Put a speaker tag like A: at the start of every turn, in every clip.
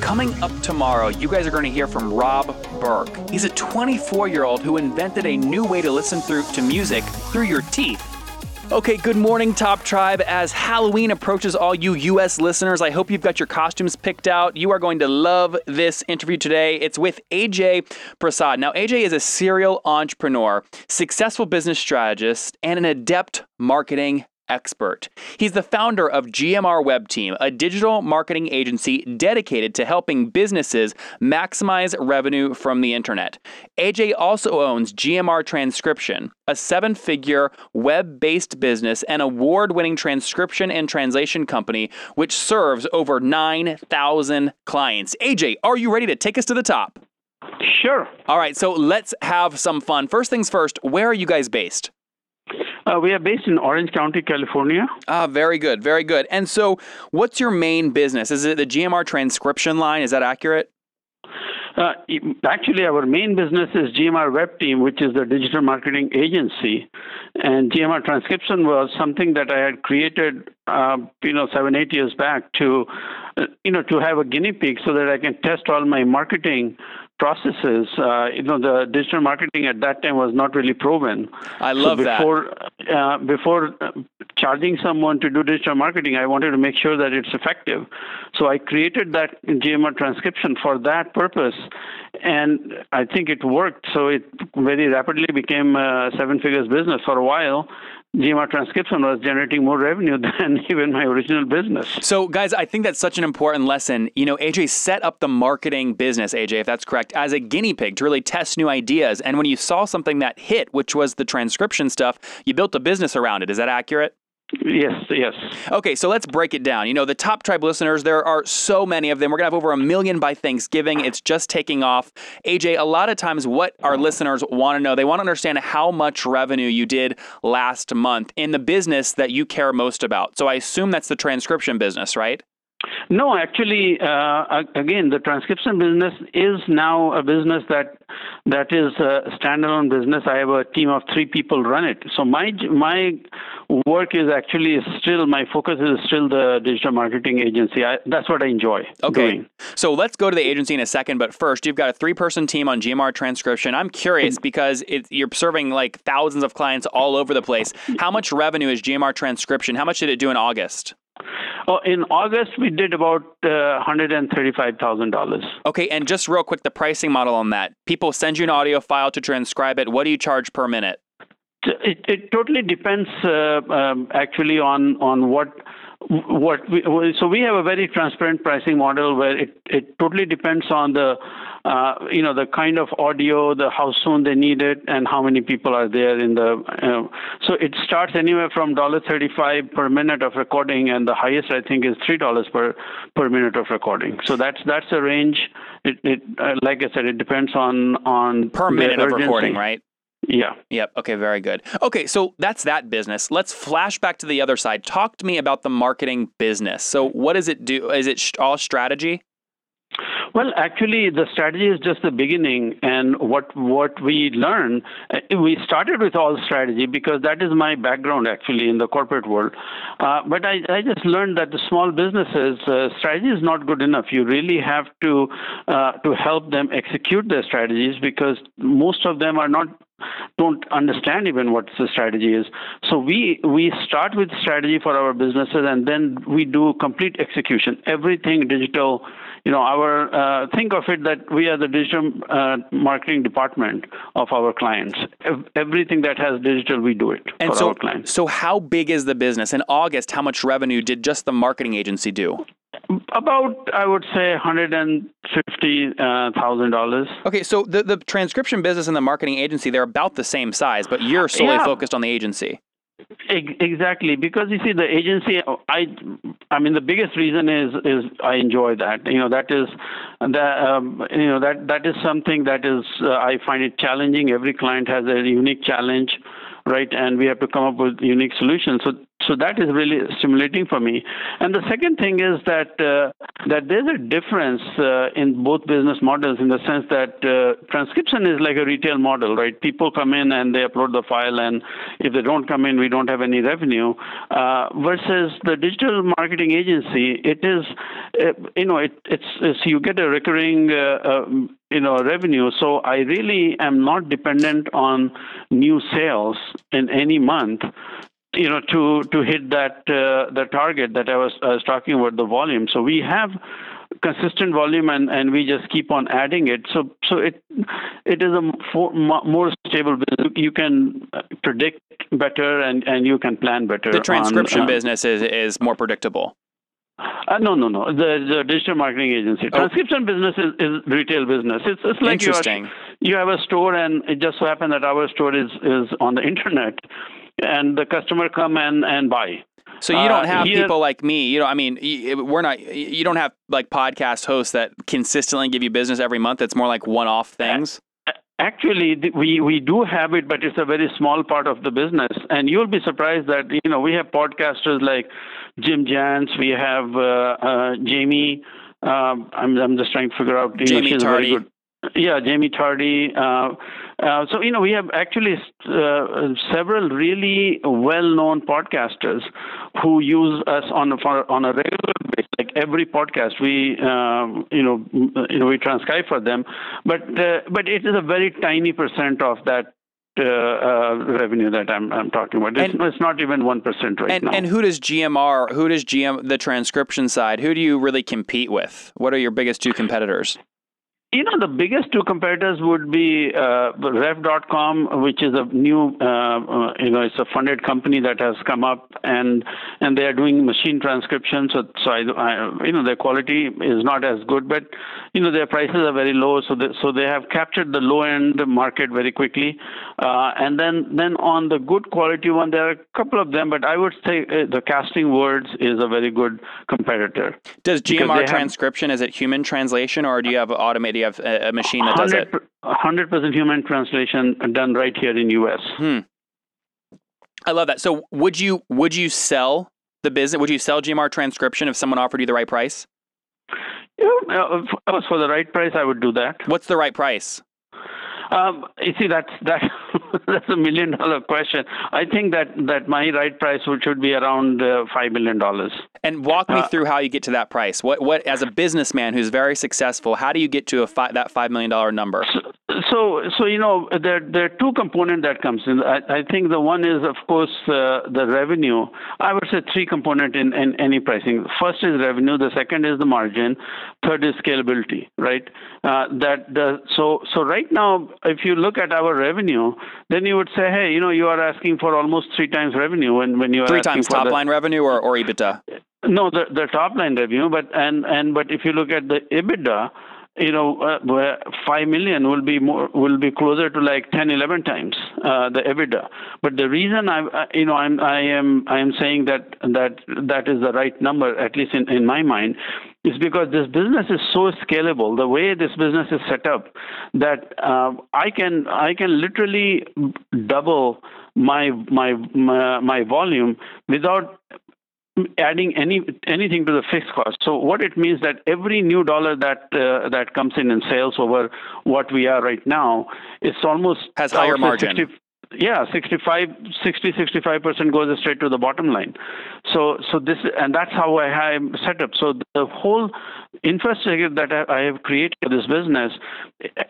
A: Coming up tomorrow, you guys are going to hear from Rob Burke. He's a 24 year old who invented a new way to listen through to music through your teeth. Okay, good morning, Top Tribe. As Halloween approaches all you US listeners, I hope you've got your costumes picked out. You are going to love this interview today. It's with AJ Prasad. Now, AJ is a serial entrepreneur, successful business strategist, and an adept marketing expert. He's the founder of GMR Web Team, a digital marketing agency dedicated to helping businesses maximize revenue from the internet. AJ also owns GMR Transcription, a seven figure web based business and award winning transcription and translation company, which serves over 9,000 clients. AJ, are you ready to take us to the top?
B: Sure.
A: All right, so let's have some fun. First things first, where are you guys based?
B: Uh, we are based in Orange County, California.
A: Ah, very good, very good. And so, what's your main business? Is it the GMR transcription line? Is that accurate?
B: Uh, actually, our main business is GMR Web Team, which is the digital marketing agency. And GMR Transcription was something that I had created, uh, you know, seven, eight years back to, uh, you know, to have a guinea pig so that I can test all my marketing processes. Uh, you know, the digital marketing at that time was not really proven.
A: I love
B: so before, that. Uh, before charging someone to do digital marketing, I wanted to make sure that it's effective. So I created that GMR transcription for that purpose, and I think it worked. So it very rapidly became a seven figures business for a while. GMR transcription was generating more revenue than even my original business.
A: So, guys, I think that's such an important lesson. You know, AJ set up the marketing business, AJ, if that's correct, as a guinea pig to really test new ideas. And when you saw something that hit, which was the transcription stuff, you built a business around it. Is that accurate?
B: Yes, yes.
A: Okay, so let's break it down. You know, the top tribe listeners, there are so many of them. We're going to have over a million by Thanksgiving. It's just taking off. AJ, a lot of times what our listeners want to know, they want to understand how much revenue you did last month in the business that you care most about. So I assume that's the transcription business, right?
B: No, actually, uh, again, the transcription business is now a business that that is a standalone business. I have a team of three people run it. So my my work is actually still my focus is still the digital marketing agency. I, that's what I enjoy.
A: Okay.
B: Doing.
A: So let's go to the agency in a second. But first, you've got a three person team on GMR transcription. I'm curious because it, you're serving like thousands of clients all over the place. How much revenue is GMR transcription? How much did it do in August?
B: Oh, in August, we did about uh, $135,000.
A: Okay, and just real quick, the pricing model on that. People send you an audio file to transcribe it. What do you charge per minute?
B: It, it totally depends, uh, um, actually, on, on what what we, so we have a very transparent pricing model where it, it totally depends on the uh, you know the kind of audio the how soon they need it and how many people are there in the uh, so it starts anywhere from dollar 35 per minute of recording and the highest i think is three dollars per per minute of recording. So that's that's a range. It, it uh, like i said it depends on on
A: per minute of recording right
B: yeah.
A: Yep. Okay, very good. Okay, so that's that business. Let's flash back to the other side. Talk to me about the marketing business. So, what does it do? Is it all strategy?
B: Well, actually, the strategy is just the beginning, and what what we learn, uh, we started with all strategy because that is my background actually in the corporate world. Uh, but I, I just learned that the small businesses uh, strategy is not good enough. You really have to uh, to help them execute their strategies because most of them are not don't understand even what the strategy is. So we we start with strategy for our businesses, and then we do complete execution. Everything digital. You know, our uh, think of it that we are the digital uh, marketing department of our clients. Everything that has digital, we do it
A: and
B: for
A: so,
B: our clients.
A: So, how big is the business? In August, how much revenue did just the marketing agency do?
B: About, I would say, hundred and fifty thousand dollars.
A: Okay, so the the transcription business and the marketing agency they're about the same size, but you're solely
B: yeah.
A: focused on the agency.
B: Exactly, because you see the agency. I, I mean, the biggest reason is is I enjoy that. You know, that is that um, you know that that is something that is uh, I find it challenging. Every client has a unique challenge, right? And we have to come up with unique solutions. So so that is really stimulating for me. And the second thing is that uh, that there's a difference uh, in both business models in the sense that uh, transcription is like a retail model, right? People come in and they upload the file, and if they don't come in, we don't have any revenue. Uh, versus the digital marketing agency, it is, uh, you know, it, it's, it's, you get a recurring. Uh, you know revenue so i really am not dependent on new sales in any month you know, to to hit that uh, the target that I was I was talking about the volume. So we have consistent volume and, and we just keep on adding it. So so it it is a for, more stable business. You can predict better and, and you can plan better.
A: The transcription on, uh, business is is more predictable.
B: Uh, no, no, no. The, the digital marketing agency. Oh. Transcription business is, is retail business. It's, it's like
A: Interesting.
B: you have a store, and it just so happened that our store is, is on the internet and the customer come and, and buy.
A: So you don't uh, have uh, here, people like me. You know, I mean, we're not. You don't have like podcast hosts that consistently give you business every month. It's more like one-off things.
B: Actually, we, we do have it, but it's a very small part of the business. And you'll be surprised that you know we have podcasters like Jim Jans. we have uh, uh, Jaime. Um, I'm I'm just trying to figure out.
A: Jaime know, Tardy.
B: Yeah, Jaime Tardy. Uh, uh, so you know we have actually uh, several really well-known podcasters who use us on a, on a regular basis. Like every podcast, we um, you know you know we transcribe for them, but uh, but it is a very tiny percent of that uh, uh, revenue that I'm, I'm talking about. It's, and, it's not even one percent right
A: and,
B: now.
A: And who does GMR? Who does GM the transcription side? Who do you really compete with? What are your biggest two competitors?
B: You know, the biggest two competitors would be uh, Rev.com, which is a new, uh, uh, you know, it's a funded company that has come up, and and they are doing machine transcription. So, so I, I, you know, their quality is not as good, but you know, their prices are very low. So, they, so they have captured the low end market very quickly. Uh, and then then on the good quality one, there are a couple of them, but I would say uh, the Casting Words is a very good competitor.
A: Does GMR transcription have, is it human translation, or do you have automated? You have a, machine that does it?
B: 100% human translation done right here in US.
A: Hmm. I love that. So would you would you sell the business? Would you sell GMR transcription if someone offered you the right price?
B: Yeah, uh, for the right price, I would do that.
A: What's the right price?
B: Um, you see, that's that that's a million dollar question. I think that that my right price would, should be around uh, five million dollars.
A: And walk me uh, through how you get to that price. What what as a businessman who's very successful, how do you get to a fi- that five million dollar number?
B: So, so, so you know there there are two components that comes in. I, I think the one is of course uh, the revenue. I would say three component in, in any pricing. First is revenue. The second is the margin. Third is scalability. Right. Uh, that the, so so right now if you look at our revenue, then you would say, hey, you know, you are asking for almost three times revenue when, when you are
A: three times top the, line revenue or, or EBITDA.
B: No, the the top line revenue, but and and but if you look at the EBITDA, you know, uh, five million will be more will be closer to like 10, 11 times uh, the EBITDA. But the reason I, you know, I'm I am I am saying that that that is the right number, at least in, in my mind, is because this business is so scalable. The way this business is set up, that uh, I can I can literally double my my my, my volume without adding any anything to the fixed cost. So what it means that every new dollar that uh, that comes in in sales over what we are right now, it's almost
A: has higher margin.
B: 60, yeah 65 60 65 percent goes straight to the bottom line. So so this and that's how i am set up. So the whole infrastructure that i have created for this business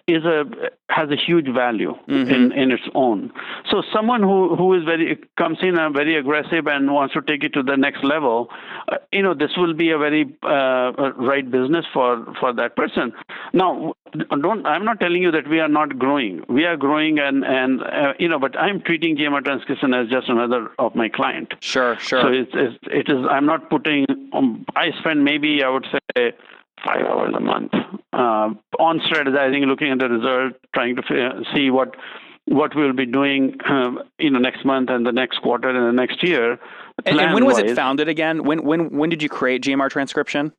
B: is a has a huge value mm-hmm. in in its own. So someone who who is very comes in and very aggressive and wants to take it to the next level uh, you know this will be a very uh, right business for for that person. Now don't i'm not telling you that we are not growing. We are growing and and uh, you know but I'm treating GMR transcription as just another of my client.
A: Sure, sure.
B: So it's, it's it is I'm not putting. Um, I spend maybe I would say five hours a month uh, on strategizing, looking at the result, trying to see what what we'll be doing, um, you know, next month and the next quarter and the next year.
A: And, and when was it founded again? When when when did you create GMR Transcription?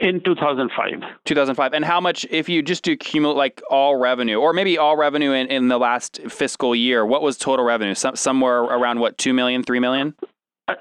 B: In 2005.
A: 2005. And how much, if you just do cumulate like all revenue, or maybe all revenue in, in the last fiscal year, what was total revenue? Some, somewhere around what, 2 million, 3 million?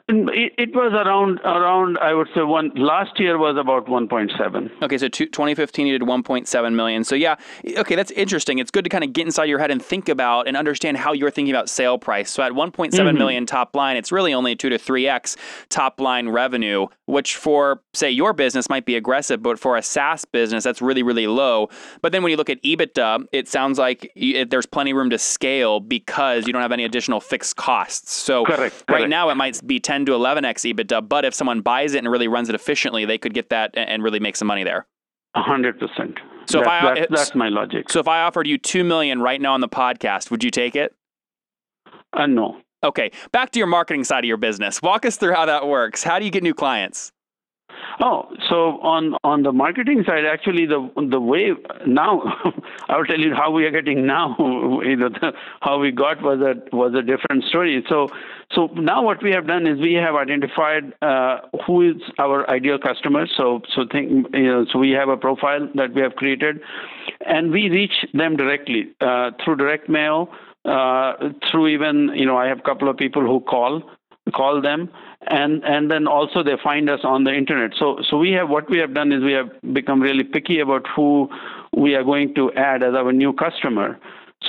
B: It, it was around around I would say one last year was about 1.7.
A: Okay, so two, 2015 you did 1.7 million. So yeah, okay, that's interesting. It's good to kind of get inside your head and think about and understand how you're thinking about sale price. So at 1.7 mm-hmm. million top line, it's really only two to three x top line revenue, which for say your business might be aggressive, but for a SaaS business that's really really low. But then when you look at EBITDA, it sounds like there's plenty of room to scale because you don't have any additional fixed costs. So
B: Correct,
A: right
B: correct.
A: now it might be 10 to 11x EBITDA, but if someone buys it and really runs it efficiently, they could get that and really make some money there.
B: hundred percent.
A: So if I-
B: that, that's my logic.
A: So if I offered you two million right now on the podcast, would you take it?
B: Uh, no.
A: Okay, back to your marketing side of your business. Walk us through how that works. How do you get new clients?
B: Oh, so on on the marketing side, actually, the the way now, I will tell you how we are getting now. You know, the, how we got was a was a different story. So so now what we have done is we have identified uh, who is our ideal customer. So so think you know, so we have a profile that we have created, and we reach them directly uh, through direct mail, uh, through even you know I have a couple of people who call call them and and then also they find us on the internet. So so we have what we have done is we have become really picky about who we are going to add as our new customer.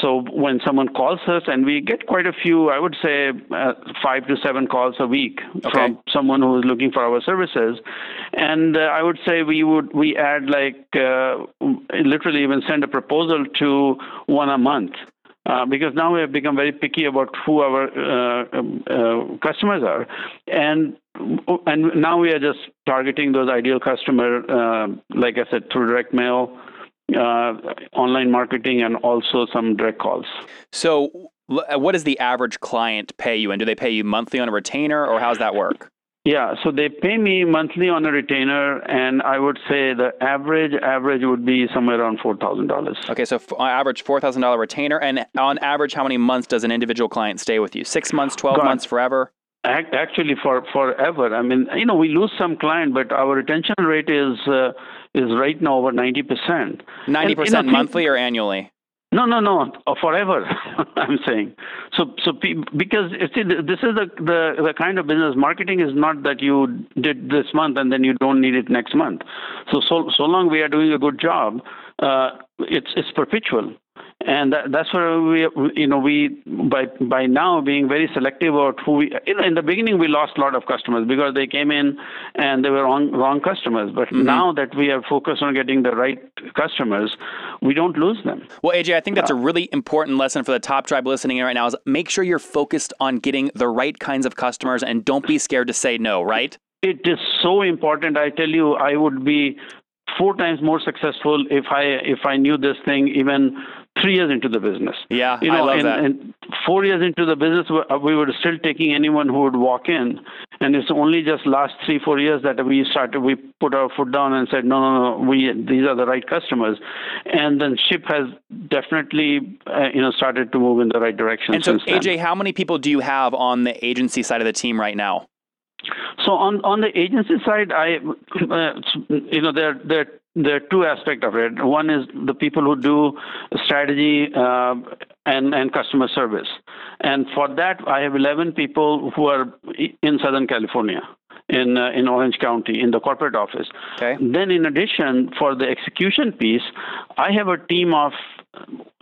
B: So when someone calls us and we get quite a few i would say uh, 5 to 7 calls a week from someone who is looking for our services. And uh, i would say we would we add like uh, literally even send a proposal to one a month uh, because now we have become very picky about who our uh, um, uh, customers are, and and now we are just targeting those ideal customer, uh, like I said, through direct mail, online marketing, and also some direct calls.
A: So, what does the average client pay you, and do they pay you monthly on a retainer, or how's that work?
B: Yeah, so they pay me monthly on a retainer, and I would say the average average would be somewhere around four thousand dollars.
A: Okay, so f- on average four thousand dollar retainer, and on average, how many months does an individual client stay with you? Six months, twelve
B: God.
A: months, forever?
B: Actually, for forever. I mean, you know, we lose some client, but our retention rate is uh, is right now over ninety percent.
A: Ninety percent monthly or annually?
B: No, no, no, uh, forever. I'm saying. So, so because see, this is the, the the kind of business. Marketing is not that you did this month and then you don't need it next month. So, so so long we are doing a good job, uh, it's it's perpetual. And that, that's where we, you know, we by by now being very selective about who we. You know, in the beginning we lost a lot of customers because they came in and they were wrong wrong customers. But mm-hmm. now that we are focused on getting the right customers, we don't lose them.
A: Well, AJ, I think that's a really important lesson for the top tribe listening in right now is make sure you're focused on getting the right kinds of customers and don't be scared to say no, right?
B: It is so important. I tell you, I would be four times more successful if I if I knew this thing even three years into the business.
A: Yeah,
B: you
A: I love
B: and,
A: that.
B: and four years into the business, we- uh, were still taking anyone who would walk in, and it's only just last three four years that we started. We put our foot down and said, no, no, no, we these are the right customers, and then ship has definitely uh, you know started to move in the right direction.
A: And so,
B: since then.
A: AJ, how many people do you have on the agency side of the team right now?
B: So on on the agency side, I uh, you know there there there are two aspects of it. One is the people who do strategy uh, and and customer service, and for that I have 11 people who are in Southern California. In, uh, in Orange County, in the corporate office.
A: Okay.
B: Then, in addition, for the execution piece, I have a team of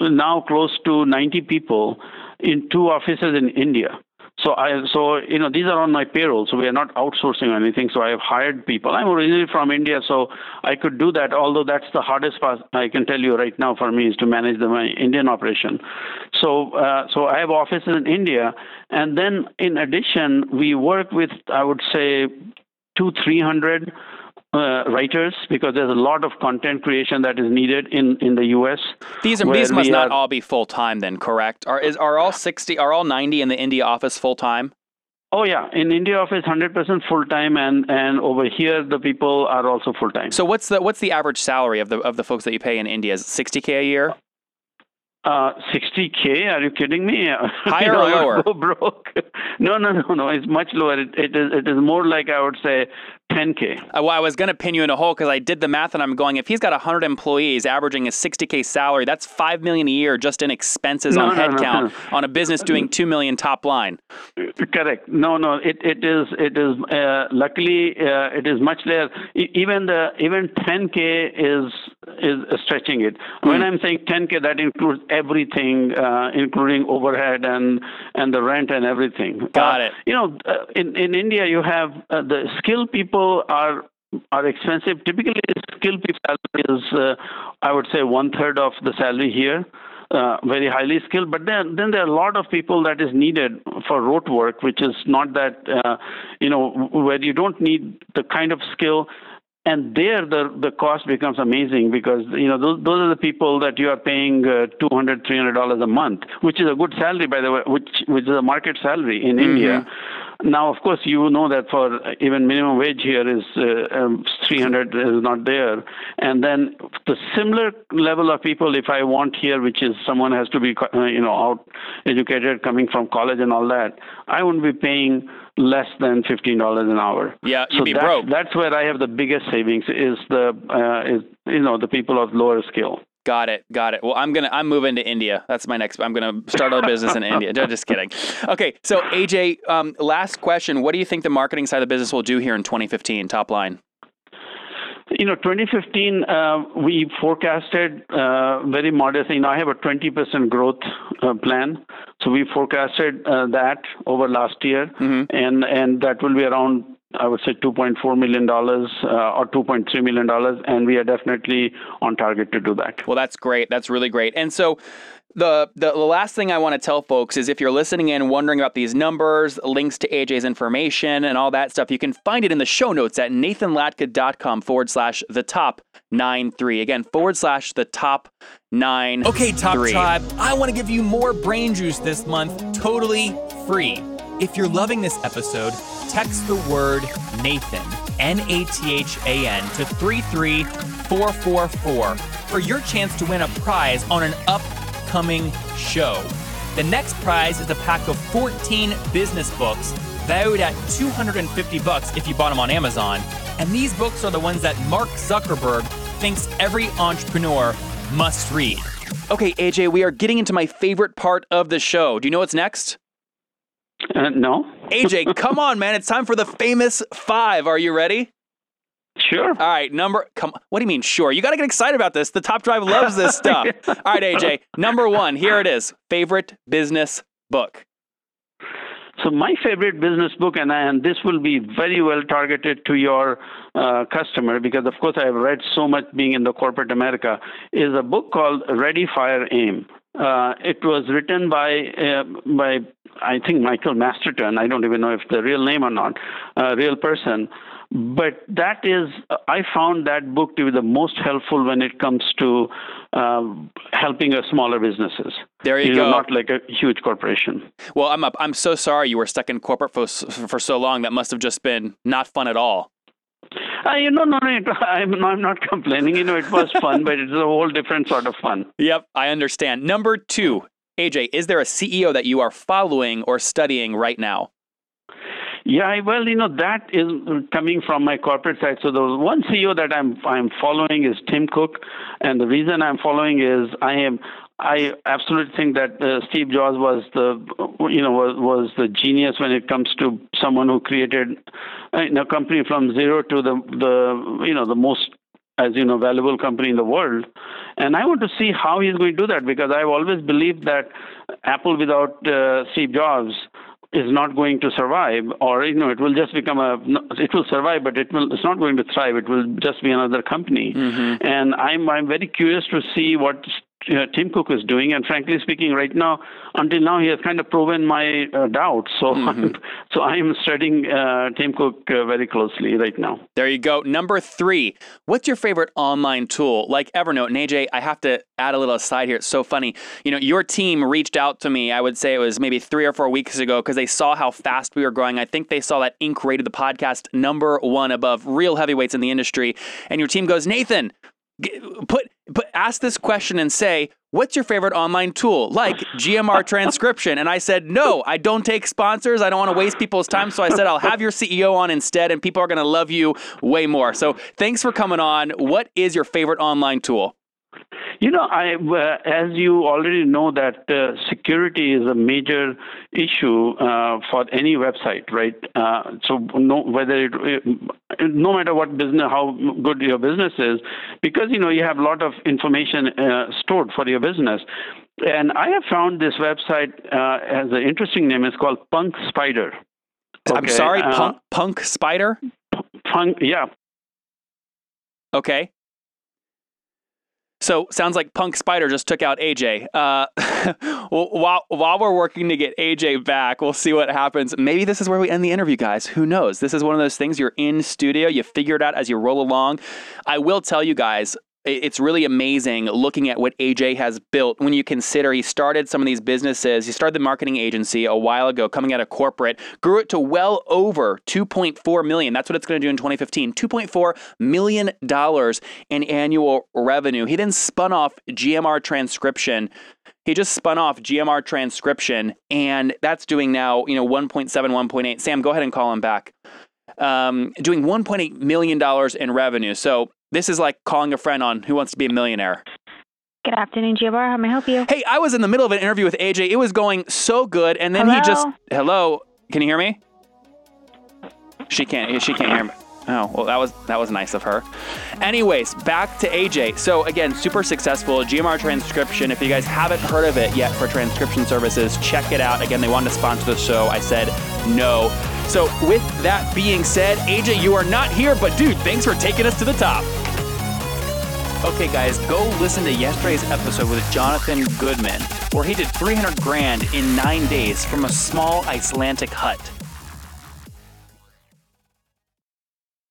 B: now close to 90 people in two offices in India. So I so you know these are on my payroll, so we are not outsourcing or anything. So I have hired people. I'm originally from India, so I could do that. Although that's the hardest part I can tell you right now for me is to manage the my Indian operation. So uh, so I have offices in India, and then in addition we work with I would say two three hundred uh, writers because there's a lot of content creation that is needed in, in the U.S.
A: These are these must not all be full time then, correct? Are is are all sixty are all ninety in the India office full time?
B: Oh yeah, in India office, hundred percent full time, and and over here the people are also full time.
A: So what's the what's the average salary of the of the folks that you pay in India? Is it sixty k a year?
B: Uh, 60k? Are you kidding me?
A: Higher or lower?
B: Go broke. no, no, no, no. It's much lower. It, it is. It is more like I would say 10k.
A: Uh, well, I was going to pin you in a hole because I did the math and I'm going, if he's got 100 employees averaging a 60K salary, that's 5 million a year just in expenses
B: No,
A: on
B: no,
A: headcount
B: no.
A: on a business doing 2 million top line.
B: Correct. No, no. It it is it is. Uh, luckily, uh, it is much less. Even the even 10k is is stretching it.
A: Hmm.
B: When I'm saying 10k, that includes everything, uh, including overhead and and the rent and everything.
A: Got
B: Uh,
A: it.
B: You know, uh, in in India, you have uh, the skilled people are are expensive. Typically, skilled people salary is, uh, I would say, one third of the salary here. Uh, very highly skilled, but then then there are a lot of people that is needed for rote work, which is not that uh, you know where you don't need the kind of skill. And there, the the cost becomes amazing because you know those those are the people that you are paying uh, 200 300 dollars a month, which is a good salary by the way, which which is a market salary in India. Now, of course, you know that for even minimum wage here is uh, um, 300 is not there, and then the similar level of people, if I want here, which is someone has to be uh, you know out educated, coming from college and all that, I wouldn't be paying less than fifteen dollars an hour.
A: Yeah, you'd
B: so
A: be
B: that's,
A: broke.
B: That's where I have the biggest savings is the uh, is you know the people of lower skill.
A: Got it. Got it. Well, I'm gonna I'm moving to India. That's my next. I'm gonna start a business in India. No, Just kidding. Okay. So AJ, um, last question. What do you think the marketing side of the business will do here in 2015? Top line.
B: You know, 2015, uh, we forecasted uh, very modest. You know, I have a 20% growth uh, plan. So we forecasted uh, that over last year, and and that will be around, I would say, 2.4 million dollars uh, or 2.3 million dollars, and we are definitely on target to do that.
A: Well, that's great. That's really great. And so, the, the the last thing I want to tell folks is if you're listening in, wondering about these numbers, links to AJ's information, and all that stuff, you can find it in the show notes at nathanlatka.com forward slash the top nine three. Again, forward slash the top nine.
C: Okay, Top
A: three.
C: Tribe, I want to give you more brain juice this month, totally free. If you're loving this episode, text the word Nathan, N A T H A N, to 33444 for your chance to win a prize on an upcoming show. The next prize is a pack of 14 business books valued at 250 bucks if you bought them on Amazon. And these books are the ones that Mark Zuckerberg thinks every entrepreneur must read.
A: Okay, AJ, we are getting into my favorite part of the show. Do you know what's next?
B: Uh, no,
A: AJ, come on, man. It's time for the famous five. Are you ready?
B: Sure.
A: All right, number. Come. What do you mean? Sure. You got to get excited about this. The Top Tribe loves this stuff. All right, AJ. Number one. Here it is. Favorite business book.
B: So my favorite business book, and, and this will be very well targeted to your uh, customer because, of course, I have read so much being in the corporate America, is a book called Ready, Fire, Aim. Uh, it was written by uh, by I think Michael Masterson. I don't even know if the real name or not, a real person. But that is, I found that book to be the most helpful when it comes to um, helping a smaller businesses.
A: There you
B: know,
A: go.
B: not like a huge corporation.
A: Well, I'm up. I'm so sorry you were stuck in corporate for, for so long. That must have just been not fun at all.
B: Uh, you know, no, no, it, I'm, no, I'm not complaining. You know, it was fun, but it's a whole different sort of fun.
A: Yep, I understand. Number two, AJ, is there a CEO that you are following or studying right now?
B: Yeah, well, you know, that is coming from my corporate side. So the one CEO that I'm I'm following is Tim Cook, and the reason I'm following is I am I absolutely think that uh, Steve Jobs was the you know was, was the genius when it comes to someone who created uh, a company from zero to the the you know the most as you know valuable company in the world and i want to see how he's going to do that because i've always believed that apple without uh, steve jobs is not going to survive or you know it will just become a it will survive but it will it's not going to thrive. It will just be another company. Mm-hmm. And i'm i'm very curious to see what uh, Tim Cook is doing, and frankly speaking, right now, until now, he has kind of proven my uh, doubts. So, so I am studying uh, Tim Cook uh, very closely right now.
A: There you go. Number three, what's your favorite online tool? Like Evernote. And AJ, I have to add a little aside here. It's so funny. You know, your team reached out to me, I would say it was maybe three or four weeks ago, because they saw how fast we were growing. I think they saw that Inc. rated the podcast number one above real heavyweights in the industry. And your team goes, Nathan, put put ask this question and say, "What's your favorite online tool?" Like GMR transcription, and I said, "No, I don't take sponsors. I don't want to waste people's time." So I said, "I'll have your CEO on instead, and people are going to love you way more." So thanks for coming on. What is your favorite online tool?
B: You know, I, uh, as you already know, that uh, security is a major issue uh, for any website, right? Uh, so, no, whether it, uh, no matter what business, how good your business is, because you know you have a lot of information uh, stored for your business. And I have found this website has an interesting name. It's called Punk Spider.
A: Okay. I'm sorry, Punk, Punk Spider.
B: Punk, yeah.
A: Okay. So sounds like Punk Spider just took out AJ. Uh, while while we're working to get AJ back, we'll see what happens. Maybe this is where we end the interview, guys. Who knows? This is one of those things you're in studio, you figure it out as you roll along. I will tell you guys, it's really amazing looking at what AJ has built when you consider he started some of these businesses. He started the marketing agency a while ago, coming out of corporate, grew it to well over 2.4 million. That's what it's going to do in 2015. 2.4 million dollars in annual revenue. He then spun off GMR transcription. He just spun off GMR transcription, and that's doing now, you know, 1.7, 1.8. Sam, go ahead and call him back. Um, doing 1.8 million dollars in revenue. So this is like calling a friend on Who Wants to Be a Millionaire.
D: Good afternoon, GMR. How may I help you?
A: Hey, I was in the middle of an interview with AJ. It was going so good, and then
D: hello?
A: he just hello. Can you hear me? She can't. She can't hear me. Oh, well, that was that was nice of her. Anyways, back to AJ. So again, super successful GMR transcription. If you guys haven't heard of it yet for transcription services, check it out. Again, they wanted to sponsor the show. I said no. So with that being said, AJ, you are not here, but dude, thanks for taking us to the top. Okay, guys, go listen to yesterday's episode with Jonathan Goodman, where he did 300 grand in nine days from a small Icelandic hut.